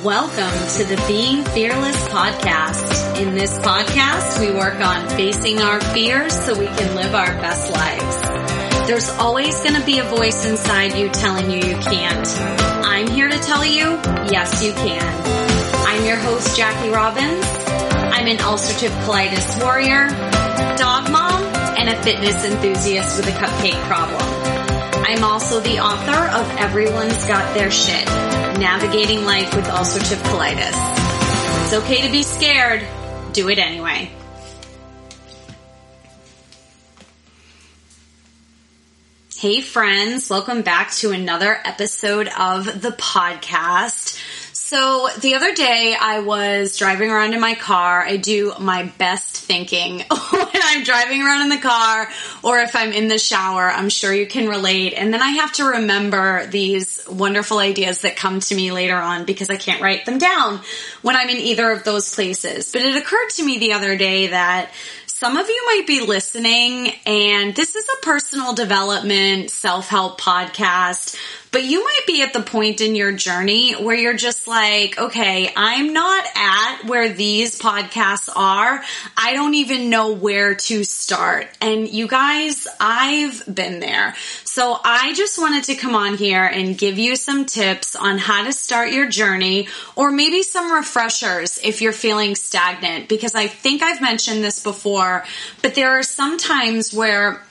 Welcome to the Being Fearless podcast. In this podcast, we work on facing our fears so we can live our best lives. There's always going to be a voice inside you telling you you can't. I'm here to tell you, yes, you can. I'm your host, Jackie Robbins. I'm an ulcerative colitis warrior, dog mom, and a fitness enthusiast with a cupcake problem. I'm also the author of Everyone's Got Their Shit, Navigating Life with Ulcerative Colitis. It's okay to be scared. Do it anyway. Hey friends, welcome back to another episode of the podcast. So the other day I was driving around in my car. I do my best thinking when I'm driving around in the car or if I'm in the shower. I'm sure you can relate. And then I have to remember these wonderful ideas that come to me later on because I can't write them down when I'm in either of those places. But it occurred to me the other day that some of you might be listening and this is a personal development self-help podcast, but you might be at the point in your journey where you're just like, okay, I'm not at where these podcasts are. I don't even know where to start. And you guys, I've been there. So I just wanted to come on here and give you some tips on how to start your journey or maybe some refreshers if you're feeling stagnant because I think I've mentioned this before, but there are some times where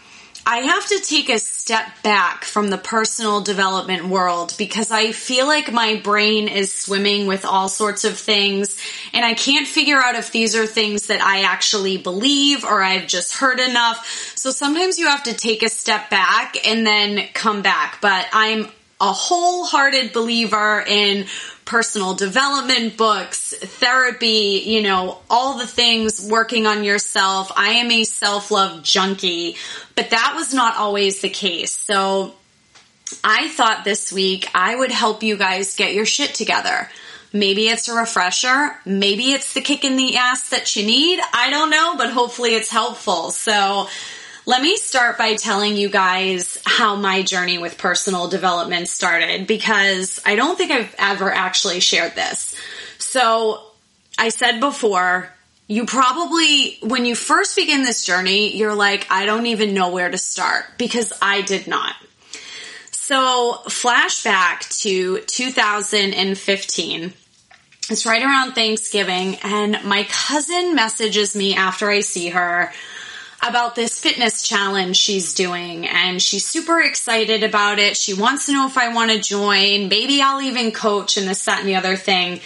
I have to take a step back from the personal development world because I feel like my brain is swimming with all sorts of things and I can't figure out if these are things that I actually believe or I've just heard enough. So sometimes you have to take a step back and then come back. But I'm a wholehearted believer in personal development books, therapy, you know, all the things working on yourself. I am a self love junkie, but that was not always the case. So I thought this week I would help you guys get your shit together. Maybe it's a refresher. Maybe it's the kick in the ass that you need. I don't know, but hopefully it's helpful. So let me start by telling you guys how my journey with personal development started because I don't think I've ever actually shared this. So I said before, you probably, when you first begin this journey, you're like, I don't even know where to start because I did not. So flashback to 2015. It's right around Thanksgiving and my cousin messages me after I see her about this fitness challenge she's doing and she's super excited about it. She wants to know if I want to join. Maybe I'll even coach and this, that, and the other thing.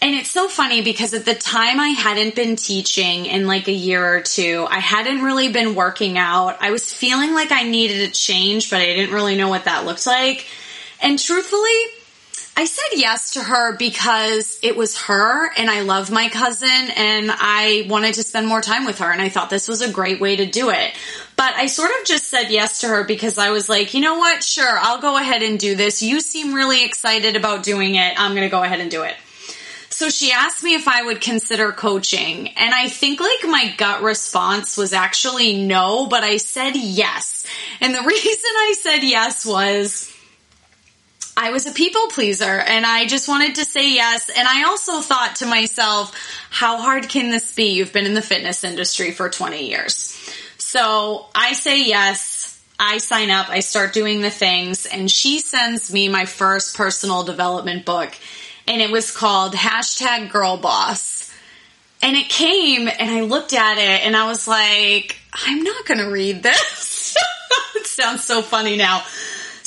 And it's so funny because at the time I hadn't been teaching in like a year or two. I hadn't really been working out. I was feeling like I needed a change, but I didn't really know what that looked like. And truthfully, I said yes to her because it was her and I love my cousin and I wanted to spend more time with her and I thought this was a great way to do it. But I sort of just said yes to her because I was like, you know what? Sure, I'll go ahead and do this. You seem really excited about doing it. I'm going to go ahead and do it. So she asked me if I would consider coaching. And I think like my gut response was actually no, but I said yes. And the reason I said yes was, I was a people pleaser and I just wanted to say yes. And I also thought to myself, how hard can this be? You've been in the fitness industry for 20 years. So I say yes. I sign up, I start doing the things, and she sends me my first personal development book. And it was called hashtag girl boss. And it came and I looked at it and I was like, I'm not going to read this. it sounds so funny now.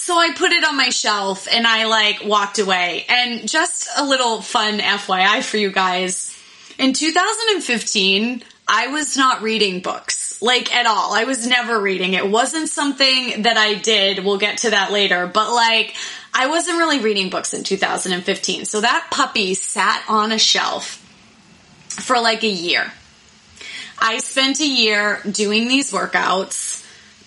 So I put it on my shelf and I like walked away. And just a little fun FYI for you guys. In 2015, I was not reading books, like at all. I was never reading. It wasn't something that I did. We'll get to that later. But like, I wasn't really reading books in 2015. So that puppy sat on a shelf for like a year. I spent a year doing these workouts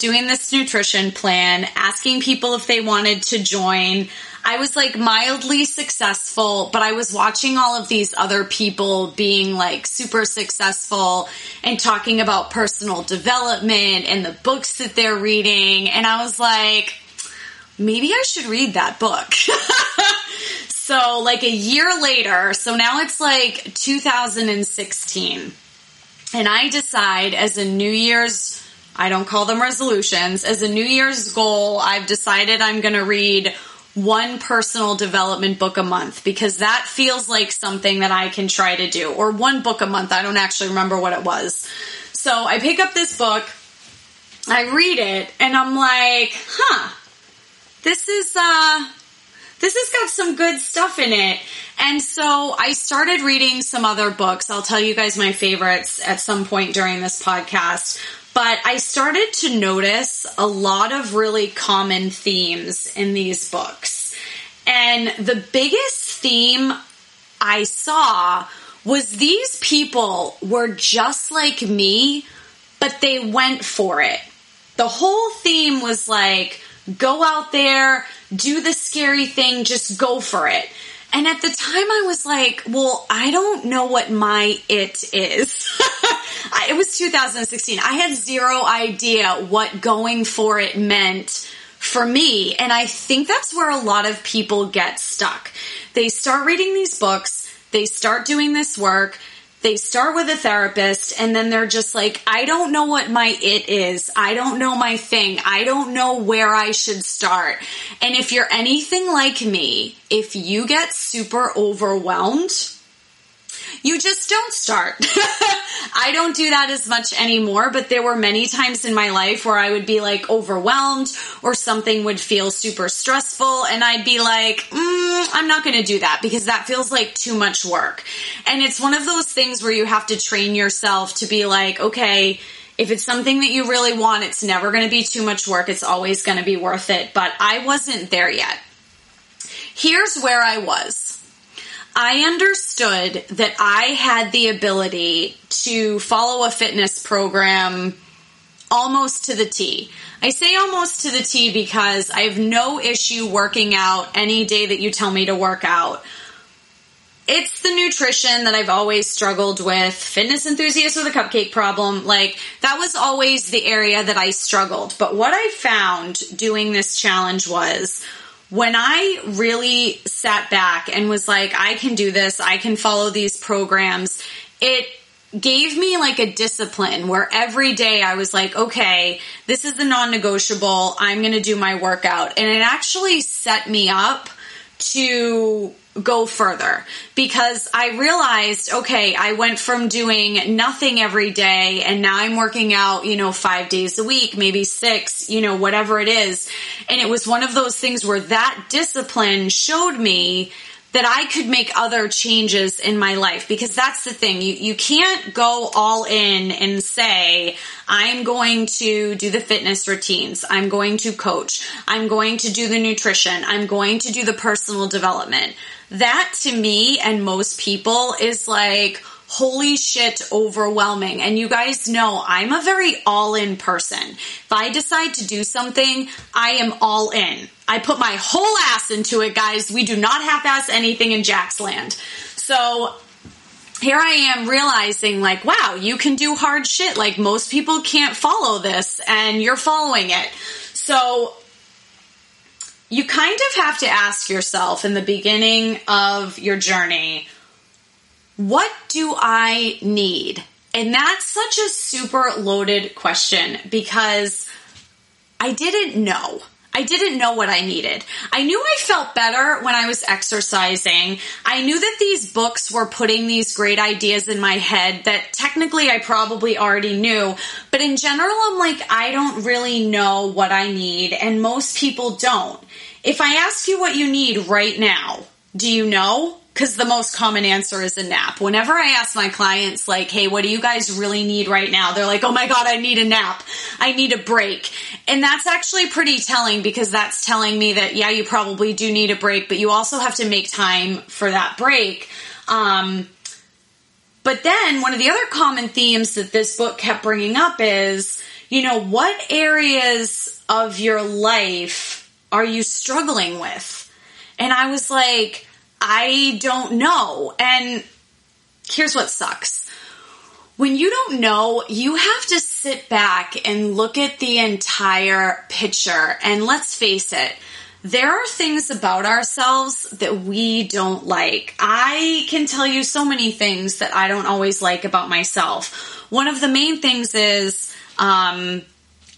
doing this nutrition plan, asking people if they wanted to join. I was like mildly successful, but I was watching all of these other people being like super successful and talking about personal development and the books that they're reading. And I was like, maybe I should read that book. so like a year later, so now it's like 2016. And I decide as a New Year's, I don't call them resolutions, as a New Year's goal, I've decided I'm going to read one personal development book a month because that feels like something that I can try to do, or one book a month. I don't actually remember what it was. So I pick up this book, I read it, and I'm like, huh, this is, uh, this has got some good stuff in it. And so I started reading some other books. I'll tell you guys my favorites at some point during this podcast. But I started to notice a lot of really common themes in these books. And the biggest theme I saw was these people were just like me, but they went for it. The whole theme was like, go out there, do the scary thing, just go for it. And at the time I was like, well, I don't know what my it is. it was 2016. I had zero idea what going for it meant for me. And I think that's where a lot of people get stuck. They start reading these books, they start doing this work, they start with a therapist and then they're just like, I don't know what my it is. I don't know my thing. I don't know where I should start. And if you're anything like me, if you get super overwhelmed, you just don't start. I don't do that as much anymore, but there were many times in my life where I would be like overwhelmed or something would feel super stressful and I'd be like, mm, I'm not going to do that because that feels like too much work. And it's one of those things where you have to train yourself to be like, okay, if it's something that you really want, it's never going to be too much work. It's always going to be worth it. But I wasn't there yet. Here's where I was. I understood that I had the ability to follow a fitness program almost to the T. I say almost to the T because I have no issue working out any day that you tell me to work out. It's the nutrition that I've always struggled with. Fitness enthusiast with a cupcake problem. Like, that was always the area that I struggled. But what I found doing this challenge was when I really sat back and was like, I can do this, I can follow these programs, it gave me like a discipline where every day I was like, okay, this is the non negotiable. I'm going to do my workout. And it actually set me up to go further because I realized, okay, I went from doing nothing every day and now I'm working out, you know, five days a week, maybe six, you know, whatever it is. And it was one of those things where that discipline showed me that I could make other changes in my life because that's the thing. You, you can't go all in and say, I'm going to do the fitness routines. I'm going to coach. I'm going to do the nutrition. I'm going to do the personal development. That to me and most people is like, holy shit overwhelming. And you guys know I'm a very all in person. If I decide to do something, I am all in. I put my whole ass into it, guys. We do not half ass anything in Jack's land. So here I am realizing like, wow, you can do hard shit. Like most people can't follow this and you're following it. So you kind of have to ask yourself in the beginning of your journey, what do I need? And that's such a super loaded question because I didn't know. I didn't know what I needed. I knew I felt better when I was exercising. I knew that these books were putting these great ideas in my head that technically I probably already knew. But in general, I'm like, I don't really know what I need, and most people don't. If I ask you what you need right now, do you know? Because the most common answer is a nap. Whenever I ask my clients, like, hey, what do you guys really need right now? They're like, oh my God, I need a nap. I need a break. And that's actually pretty telling because that's telling me that, yeah, you probably do need a break, but you also have to make time for that break. Um, but then one of the other common themes that this book kept bringing up is, you know, what areas of your life are you struggling with? And I was like, I don't know. And here's what sucks. When you don't know, you have to sit back and look at the entire picture. And let's face it, there are things about ourselves that we don't like. I can tell you so many things that I don't always like about myself. One of the main things is, um,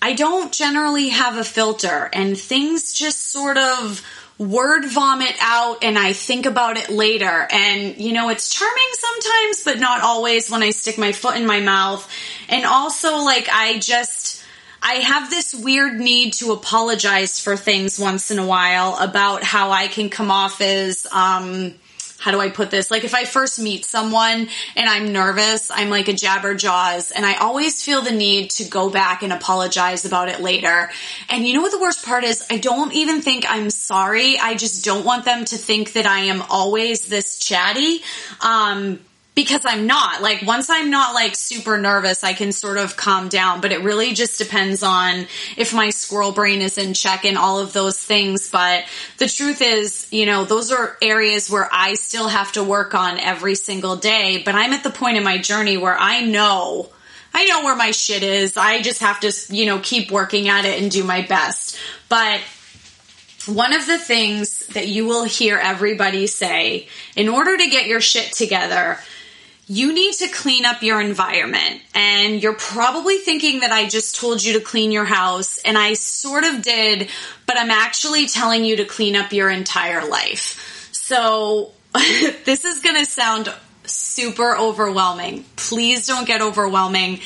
I don't generally have a filter and things just sort of word vomit out and I think about it later. And, you know, it's charming sometimes, but not always when I stick my foot in my mouth. And also, like, I just, I have this weird need to apologize for things once in a while about how I can come off as, um, how do I put this? Like if I first meet someone and I'm nervous, I'm like a jabberjaws and I always feel the need to go back and apologize about it later. And you know what the worst part is? I don't even think I'm sorry. I just don't want them to think that I am always this chatty. Um, because I'm not. Like once I'm not like super nervous, I can sort of calm down, but it really just depends on if my squirrel brain is in check and all of those things. But the truth is, you know, those are areas where I still have to work on every single day, but I'm at the point in my journey where I know I know where my shit is. I just have to, you know, keep working at it and do my best. But one of the things that you will hear everybody say in order to get your shit together, you need to clean up your environment. And you're probably thinking that I just told you to clean your house, and I sort of did, but I'm actually telling you to clean up your entire life. So this is going to sound super overwhelming. Please don't get overwhelming,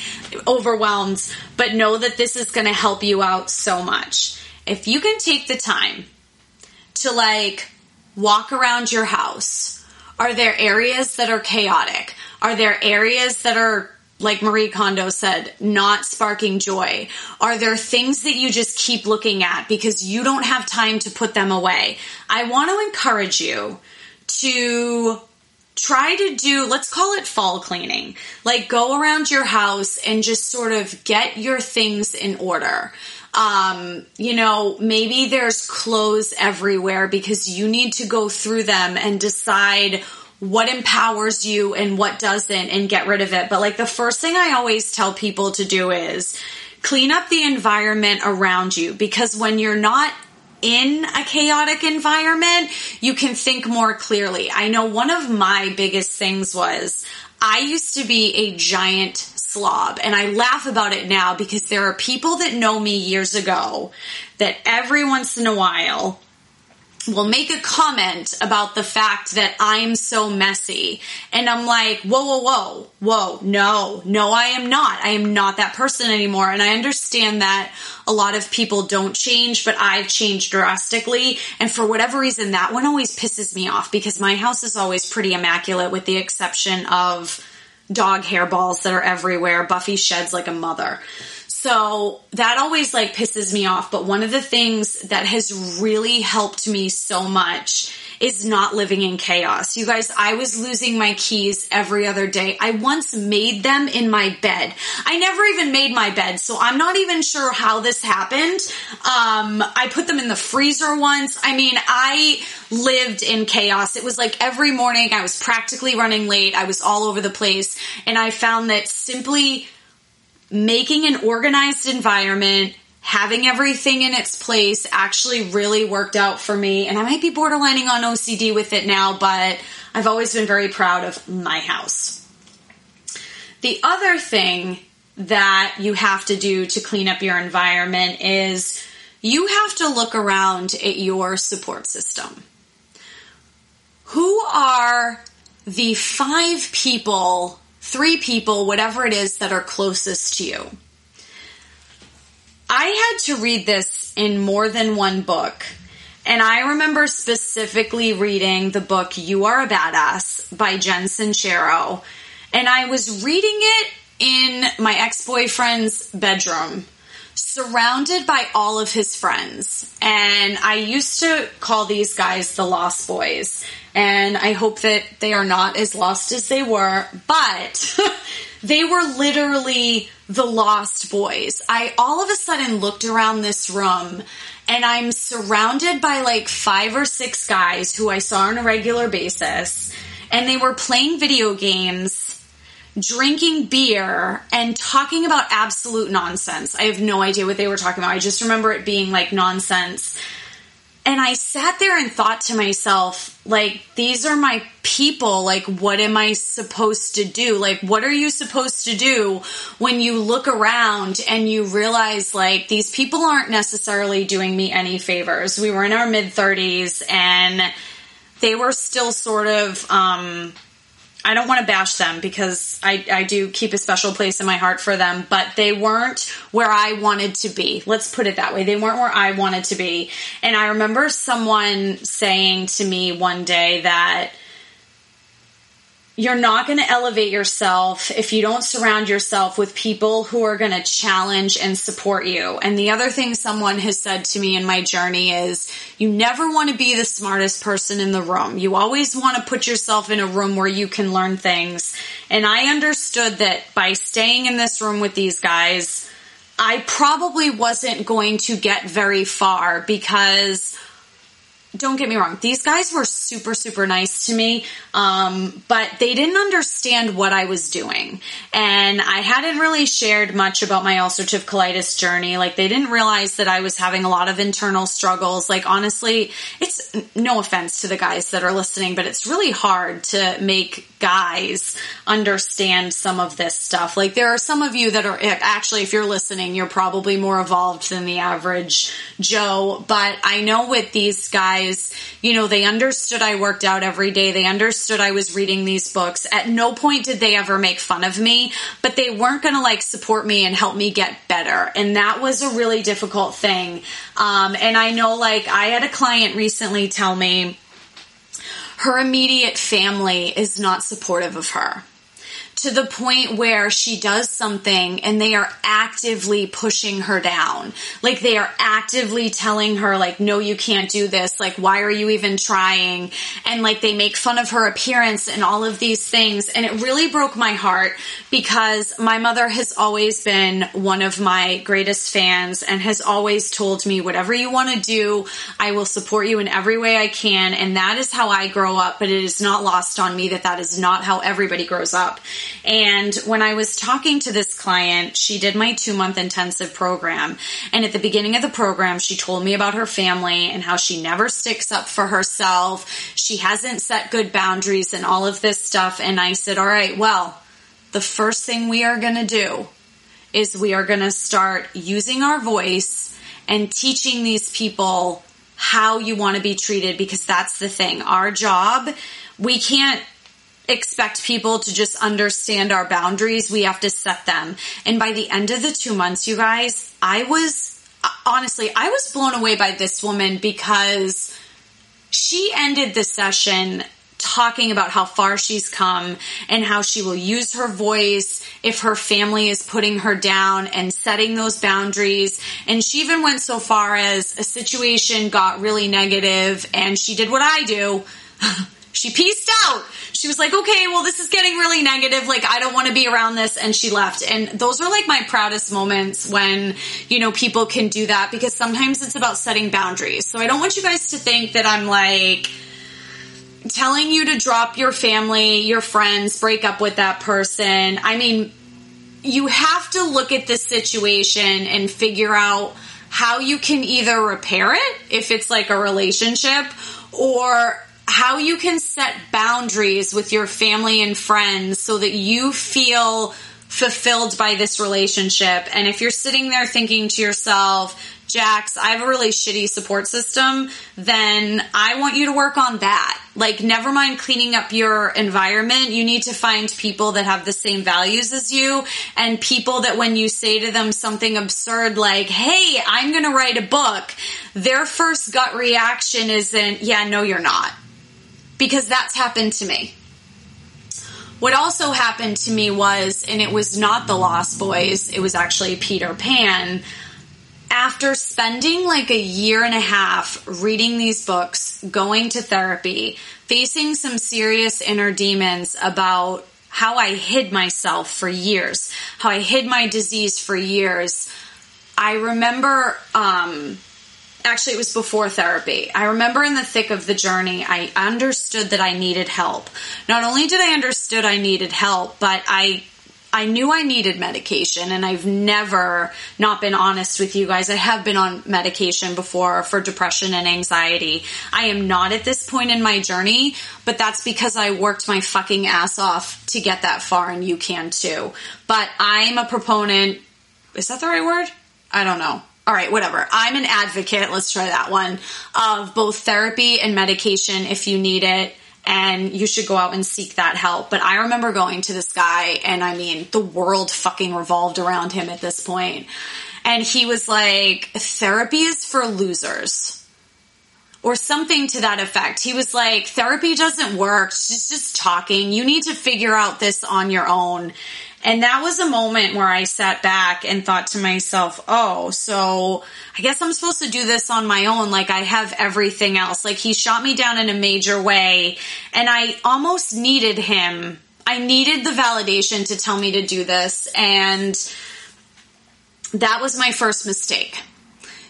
overwhelmed, but know that this is going to help you out so much. If you can take the time to like walk around your house, are there areas that are chaotic? Are there areas that are like Marie Kondo said, not sparking joy? Are there things that you just keep looking at because you don't have time to put them away? I want to encourage you to try to do, let's call it fall cleaning. Like go around your house and just sort of get your things in order. Um, you know, maybe there's clothes everywhere because you need to go through them and decide what empowers you and what doesn't and get rid of it. But like the first thing I always tell people to do is clean up the environment around you because when you're not in a chaotic environment, you can think more clearly. I know one of my biggest things was I used to be a giant slob and I laugh about it now because there are people that know me years ago that every once in a while will make a comment about the fact that I'm so messy. And I'm like, whoa, whoa, whoa, whoa, no, no, I am not. I am not that person anymore. And I understand that a lot of people don't change, but I've changed drastically. And for whatever reason, that one always pisses me off because my house is always pretty immaculate with the exception of dog hairballs that are everywhere. Buffy sheds like a mother. So that always like pisses me off. But one of the things that has really helped me so much is not living in chaos. You guys, I was losing my keys every other day. I once made them in my bed. I never even made my bed, so I'm not even sure how this happened. Um, I put them in the freezer once. I mean, I lived in chaos. It was like every morning I was practically running late. I was all over the place. And I found that simply making an organized environment, having everything in its place actually really worked out for me. And I might be borderlining on OCD with it now, but I've always been very proud of my house. The other thing that you have to do to clean up your environment is you have to look around at your support system. Who are the five people three people, whatever it is that are closest to you. I had to read this in more than one book. And I remember specifically reading the book You Are a Badass by Jen Sincero. And I was reading it in my ex boyfriend's bedroom, surrounded by all of his friends. And I used to call these guys the Lost Boys and I hope that they are not as lost as they were, but they were literally the lost boys. I all of a sudden looked around this room and I'm surrounded by like five or six guys who I saw on a regular basis and they were playing video games, drinking beer and talking about absolute nonsense. I have no idea what they were talking about. I just remember it being like nonsense and I sat there and thought to myself, like, these are my people. Like, what am I supposed to do? Like, what are you supposed to do when you look around and you realize, like, these people aren't necessarily doing me any favors? We were in our mid 30s and they were still sort of, um, I don't want to bash them because I, I do keep a special place in my heart for them, but they weren't where I wanted to be. Let's put it that way. They weren't where I wanted to be. And I remember someone saying to me one day that you're not going to elevate yourself if you don't surround yourself with people who are going to challenge and support you. And the other thing someone has said to me in my journey is you never want to be the smartest person in the room. You always want to put yourself in a room where you can learn things. And I understood that by staying in this room with these guys, I probably wasn't going to get very far because don't get me wrong, these guys were super, super nice to me, um, but they didn't understand what I was doing. And I hadn't really shared much about my ulcerative colitis journey. Like, they didn't realize that I was having a lot of internal struggles. Like, honestly, it's no offense to the guys that are listening, but it's really hard to make guys understand some of this stuff. Like, there are some of you that are actually, if you're listening, you're probably more evolved than the average Joe. But I know with these guys, guys, you know, they understood I worked out every day. They understood I was reading these books. At no point did they ever make fun of me, but they weren't going to like support me and help me get better. And that was a really difficult thing. Um, and I know like I had a client recently tell me her immediate family is not supportive of her to the point where she does something and they are actively pushing her down. Like they are actively telling her like, no, you can't do this. Like, why are you even trying? And like they make fun of her appearance and all of these things. And it really broke my heart because my mother has always been one of my greatest fans and has always told me, whatever you want to do, I will support you in every way I can. And that is how I grow up, but it is not lost on me that that is not how everybody grows up. And when I was talking to this client, she did my two month intensive program. And at the beginning of the program, she told me about her family and how she never sticks up for herself. She hasn't set good boundaries and all of this stuff. And I said, all right, well, the first thing we are going to do is we are going to start using our voice and teaching these people how you want to be treated because that's the thing. Our job, we can't expect people to just understand our boundaries. We have to set them. And by the end of the two months, you guys, I was honestly, I was blown away by this woman because she ended the session talking about how far she's come and how she will use her voice if her family is putting her down and setting those boundaries. And she even went so far as a situation got really negative and she did what I do. she pieced out. She was like, okay, well, this is getting really negative. Like, I don't want to be around this. And she left. And those are like my proudest moments when, you know, people can do that because sometimes it's about setting boundaries. So I don't want you guys to think that I'm like, telling you to drop your family, your friends, break up with that person. I mean, you have to look at the situation and figure out how you can either repair it if it's like a relationship or how you can set boundaries with your family and friends so that you feel fulfilled by this relationship. And if you're sitting there thinking to yourself, Jax, I have a really shitty support system, then I want you to work on that. Like, never mind cleaning up your environment. You need to find people that have the same values as you and people that when you say to them something absurd like, Hey, I'm going to write a book, their first gut reaction isn't, Yeah, no, you're not because that's happened to me. What also happened to me was, and it was not the Lost Boys, it was actually Peter Pan. After spending like a year and a half reading these books, going to therapy, facing some serious inner demons about how I hid myself for years, how I hid my disease for years, I remember um, actually it was before therapy. I remember in the thick of the journey, I understood that I needed help. Not only did I understood I needed help, but I I knew I needed medication and I've never not been honest with you guys. I have been on medication before for depression and anxiety. I am not at this point in my journey, but that's because I worked my fucking ass off to get that far and you can too. But I'm a proponent. Is that the right word? I don't know. All right, whatever. I'm an advocate. Let's try that one of both therapy and medication if you need it and you should go out and seek that help. But I remember going to this guy, and I mean, the world fucking revolved around him at this point. And he was like, therapy is for losers. Or something to that effect. He was like, therapy doesn't work. She's just talking. You need to figure out this on your own. And that was a moment where I sat back and thought to myself, oh, so I guess I'm supposed to do this on my own. Like I have everything else. Like he shot me down in a major way and I almost needed him. I needed the validation to tell me to do this. And that was my first mistake.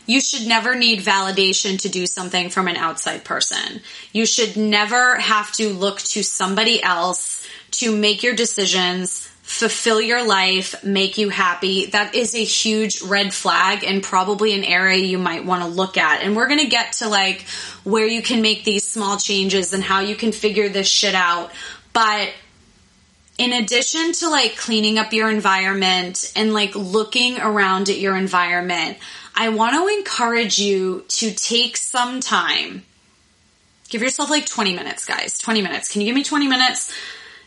You should never need validation to do something from an outside person. You should never have to look to somebody else to make your decisions, fulfill your life, make you happy, that is a huge red flag and probably an area you might want to look at. And we're going to get to like where you can make these small changes and how you can figure this shit out. But in addition to like cleaning up your environment and like looking around at your environment, I want to encourage you to take some time. Give yourself like 20 minutes, guys. 20 minutes. Can you give me 20 minutes?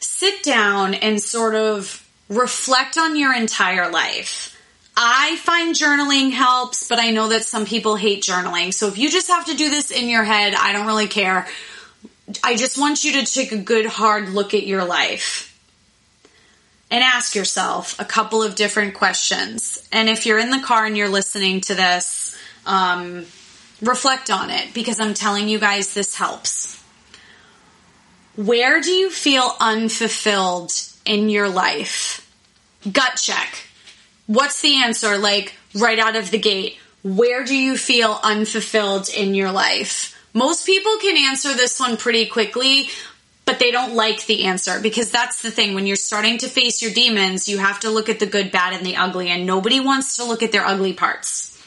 Sit down and sort of reflect on your entire life. I find journaling helps, but I know that some people hate journaling. So if you just have to do this in your head, I don't really care. I just want you to take a good hard look at your life and ask yourself a couple of different questions. And if you're in the car and you're listening to this, um, reflect on it because I'm telling you guys this helps. Where do you feel unfulfilled in your life? Gut check. What's the answer? Like right out of the gate. Where do you feel unfulfilled in your life? Most people can answer this one pretty quickly, but they don't like the answer because that's the thing. When you're starting to face your demons, you have to look at the good, bad, and the ugly, and nobody wants to look at their ugly parts.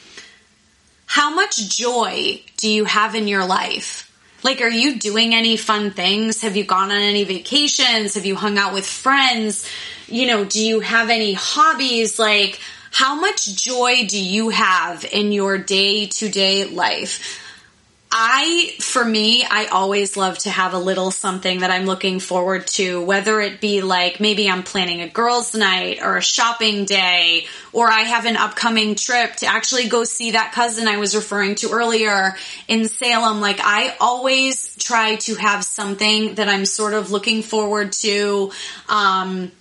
How much joy do you have in your life? Like, are you doing any fun things? Have you gone on any vacations? Have you hung out with friends? You know, do you have any hobbies? Like, how much joy do you have in your day to day life? I, for me, I always love to have a little something that I'm looking forward to, whether it be like maybe I'm planning a girls' night or a shopping day, or I have an upcoming trip to actually go see that cousin I was referring to earlier in Salem. Like, I always try to have something that I'm sort of looking forward to. Um,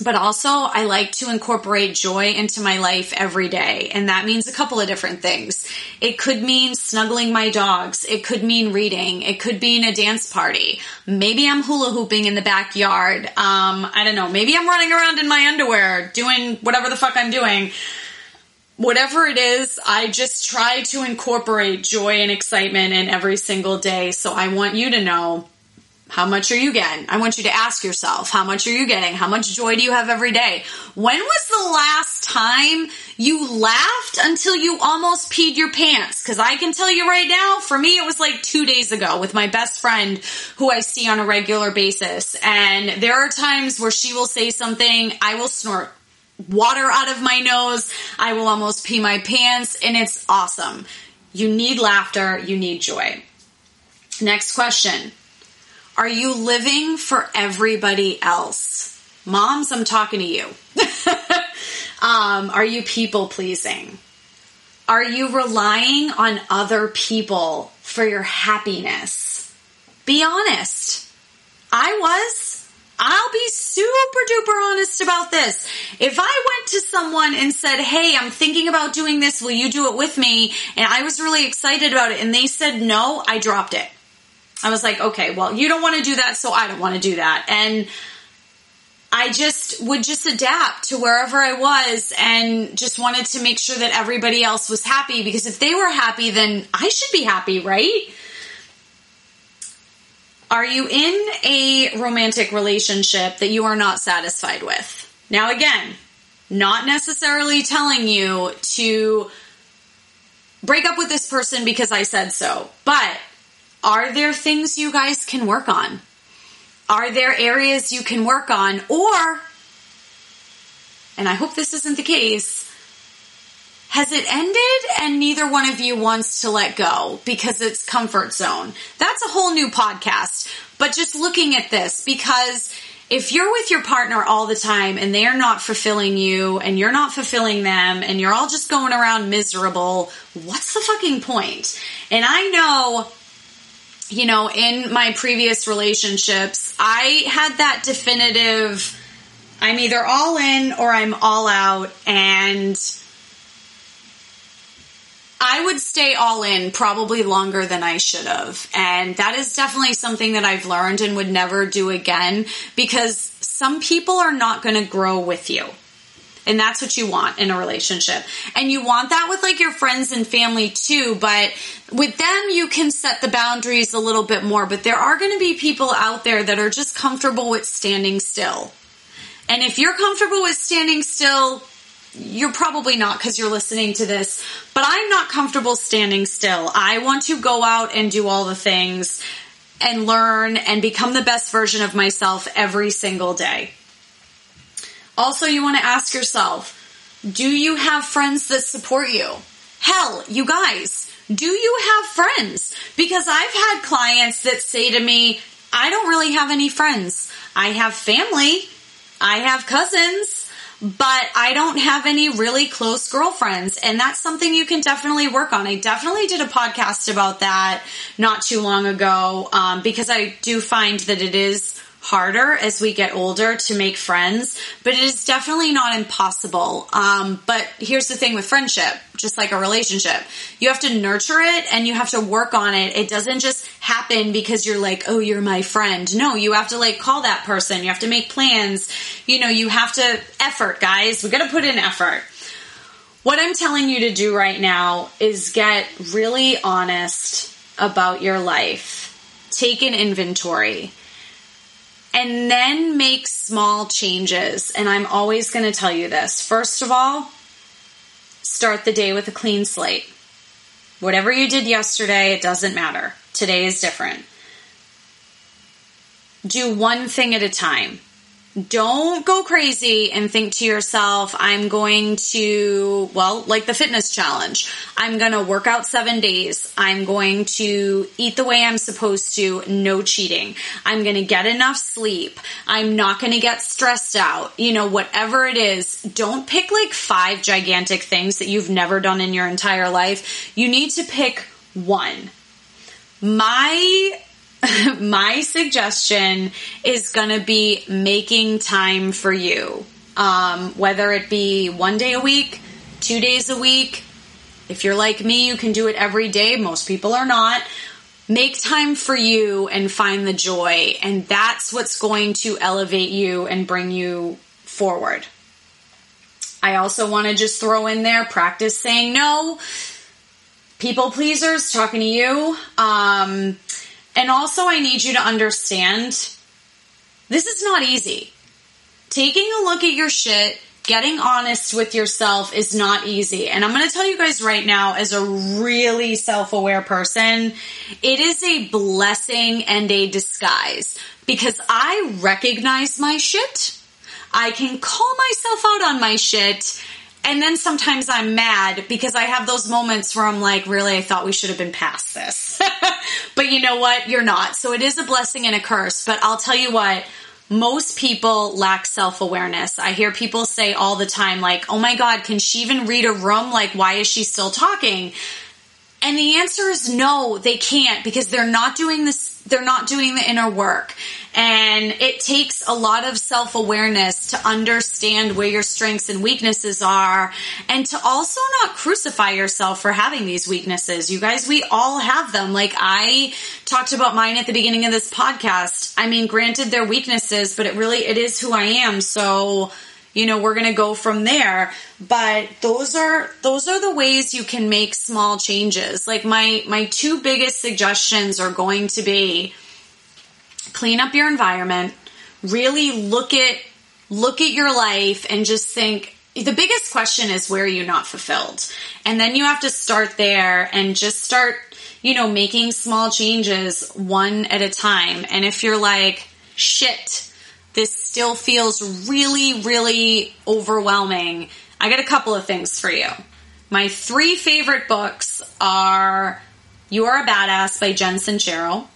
but also I like to incorporate joy into my life every day. And that means a couple of different things. It could mean snuggling my dogs. It could mean reading. It could be in a dance party. Maybe I'm hula hooping in the backyard. Um, I don't know. Maybe I'm running around in my underwear doing whatever the fuck I'm doing. Whatever it is, I just try to incorporate joy and excitement in every single day. So I want you to know how much are you getting? I want you to ask yourself, how much are you getting? How much joy do you have every day? When was the last time you laughed until you almost peed your pants? Cause I can tell you right now, for me, it was like two days ago with my best friend who I see on a regular basis. And there are times where she will say something, I will snort water out of my nose. I will almost pee my pants and it's awesome. You need laughter. You need joy. Next question. Are you living for everybody else? Moms, I'm talking to you. um, are you people pleasing? Are you relying on other people for your happiness? Be honest. I was. I'll be super duper honest about this. If I went to someone and said, Hey, I'm thinking about doing this. Will you do it with me? And I was really excited about it and they said no, I dropped it. I was like, okay, well, you don't want to do that, so I don't want to do that. And I just would just adapt to wherever I was and just wanted to make sure that everybody else was happy because if they were happy, then I should be happy, right? Are you in a romantic relationship that you are not satisfied with? Now, again, not necessarily telling you to break up with this person because I said so, but are there things you guys can work on? Are there areas you can work on? Or, and I hope this isn't the case, has it ended and neither one of you wants to let go because it's comfort zone? That's a whole new podcast. But just looking at this, because if you're with your partner all the time and they're not fulfilling you and you're not fulfilling them and you're all just going around miserable, what's the fucking point? And I know you know, in my previous relationships, I had that definitive I'm either all in or I'm all out and I would stay all in probably longer than I should have. And that is definitely something that I've learned and would never do again because some people are not going to grow with you. And that's what you want in a relationship. And you want that with like your friends and family too, but with them you can set the boundaries a little bit more, but there are going to be people out there that are just comfortable with standing still. And if you're comfortable with standing still, you're probably not because you're listening to this, but I'm not comfortable standing still. I want to go out and do all the things and learn and become the best version of myself every single day. Also, you want to ask yourself, do you have friends that support you? Hell, you guys, do you have friends? Because I've had clients that say to me, I don't really have any friends. I have family. I have cousins, but I don't have any really close girlfriends. And that's something you can definitely work on. I definitely did a podcast about that not too long ago um, because I do find that it is harder as we get older to make friends, but it is definitely not impossible. Um, but here's the thing with friendship, just like a relationship, you have to nurture it and you have to work on it. It doesn't just happen because you're like, oh, you're my friend. No, you have to like call that person. You have to make plans. You know, you have to effort, guys. We got to put in effort. What I'm telling you to do right now is get really honest about your life. Take an inventory and then make small changes. And I'm always going to tell you this. First of all, start the day with a clean slate. Whatever you did yesterday, it doesn't matter. Today is different. Do one thing at a time don't go crazy and think to yourself, I'm going to, well, like the fitness challenge. I'm going to work out seven days. I'm going to eat the way I'm supposed to. No cheating. I'm going to get enough sleep. I'm not going to get stressed out. You know, whatever it is, don't pick like five gigantic things that you've never done in your entire life. You need to pick one. My my suggestion is going to be making time for you. Um, whether it be one day a week, two days a week. If you're like me, you can do it every day. Most people are not. Make time for you and find the joy. And that's what's going to elevate you and bring you forward. I also want to just throw in there practice saying no. People pleasers talking to you. Um, and also, I need you to understand this is not easy. Taking a look at your shit, getting honest with yourself is not easy. And I'm going to tell you guys right now, as a really self aware person, it is a blessing and a disguise because I recognize my shit. I can call myself out on my shit and then sometimes I'm mad because I have those moments where I'm like, really, I thought we should have been past this. but you know what? You're not. So it is a blessing and a curse. But I'll tell you what, most people lack self awareness. I hear people say all the time, like, oh my God, can she even read a room? Like, why is she still talking? And the answer is no, they can't because they're not doing this, they're not doing the inner work. And it takes a lot of self awareness to understand where your strengths and weaknesses are and to also not crucify yourself for having these weaknesses. You guys, we all have them. Like I talked about mine at the beginning of this podcast. I mean, granted they're weaknesses, but it really, it is who I am. So, you know we're going to go from there but those are those are the ways you can make small changes like my my two biggest suggestions are going to be clean up your environment really look at look at your life and just think the biggest question is where are you not fulfilled? And then you have to start there and just start, you know, making small changes one at a time. And if you're like, shit, this still feels really, really overwhelming, I got a couple of things for you. My three favorite books are You Are a Badass by Jen Sincero,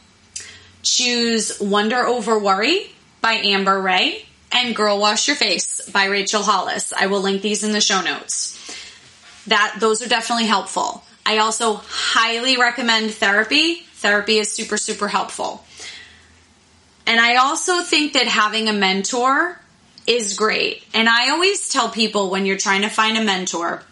Choose Wonder Over Worry by Amber Rae and Girl Wash Your Face by Rachel Hollis. I will link these in the show notes. That those are definitely helpful. I also highly recommend therapy. Therapy is super super helpful. And I also think that having a mentor is great. And I always tell people when you're trying to find a mentor,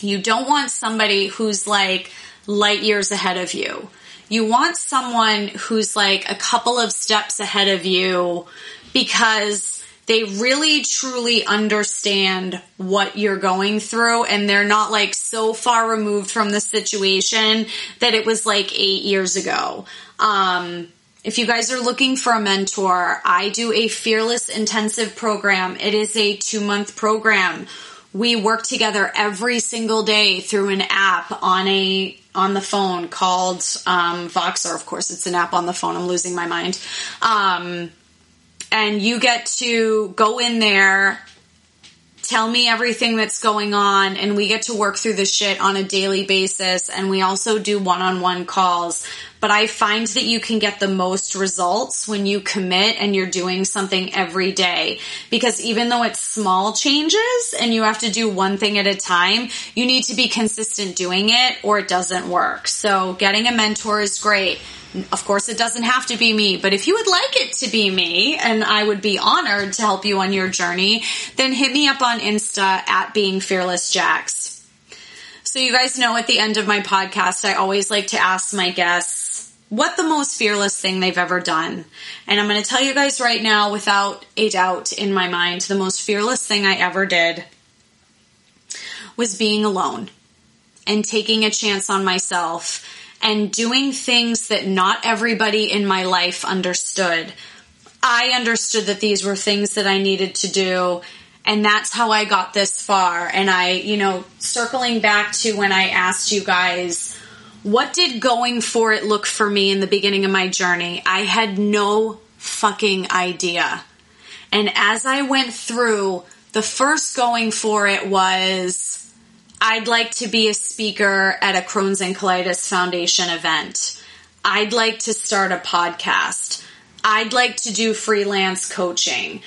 you don't want somebody who's like light years ahead of you. You want someone who's like a couple of steps ahead of you because they really truly understand what you're going through and they're not like so far removed from the situation that it was like eight years ago. Um, if you guys are looking for a mentor, I do a fearless intensive program. It is a two month program. We work together every single day through an app on a on the phone called um, Voxer. Of course, it's an app on the phone. I'm losing my mind. Um, and you get to go in there tell me everything that's going on and we get to work through the shit on a daily basis and we also do one-on-one calls but i find that you can get the most results when you commit and you're doing something every day. Because even though it's small changes and you have to do one thing at a time you need to be consistent doing it or it doesn't work. So getting a mentor is great. Of course, it doesn't have to be me, but if you would like it to be me and I would be honored to help you on your journey, then hit me up on Insta at being fearless Jax. So you guys know at the end of my podcast, I always like to ask my guests what the most fearless thing they've ever done. And I'm going to tell you guys right now, without a doubt in my mind, the most fearless thing I ever did was being alone and taking a chance on myself and doing things that not everybody in my life understood. I understood that these were things that I needed to do. And that's how I got this far. And I, you know, circling back to when I asked you guys, what did going for it look for me in the beginning of my journey? I had no fucking idea. And as I went through, the first going for it was I'd like to be a speaker at a Crohn's and Colitis Foundation event. I'd like to start a podcast. I'd like to do freelance coaching.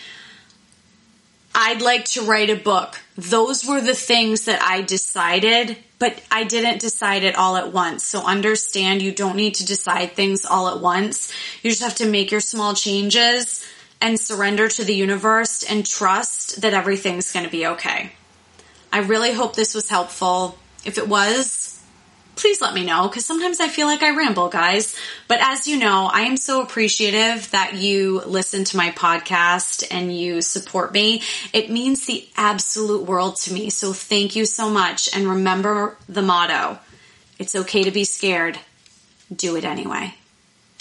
I'd like to write a book. Those were the things that I decided, but I didn't decide it all at once. So understand you don't need to decide things all at once. You just have to make your small changes and surrender to the universe and trust that everything's going to be okay. I really hope this was helpful. If it was, please let me know because sometimes I feel like I ramble, guys. But as you know, I am so appreciative that you listen to my podcast and you support me. It means the absolute world to me. So thank you so much. And remember the motto it's okay to be scared, do it anyway.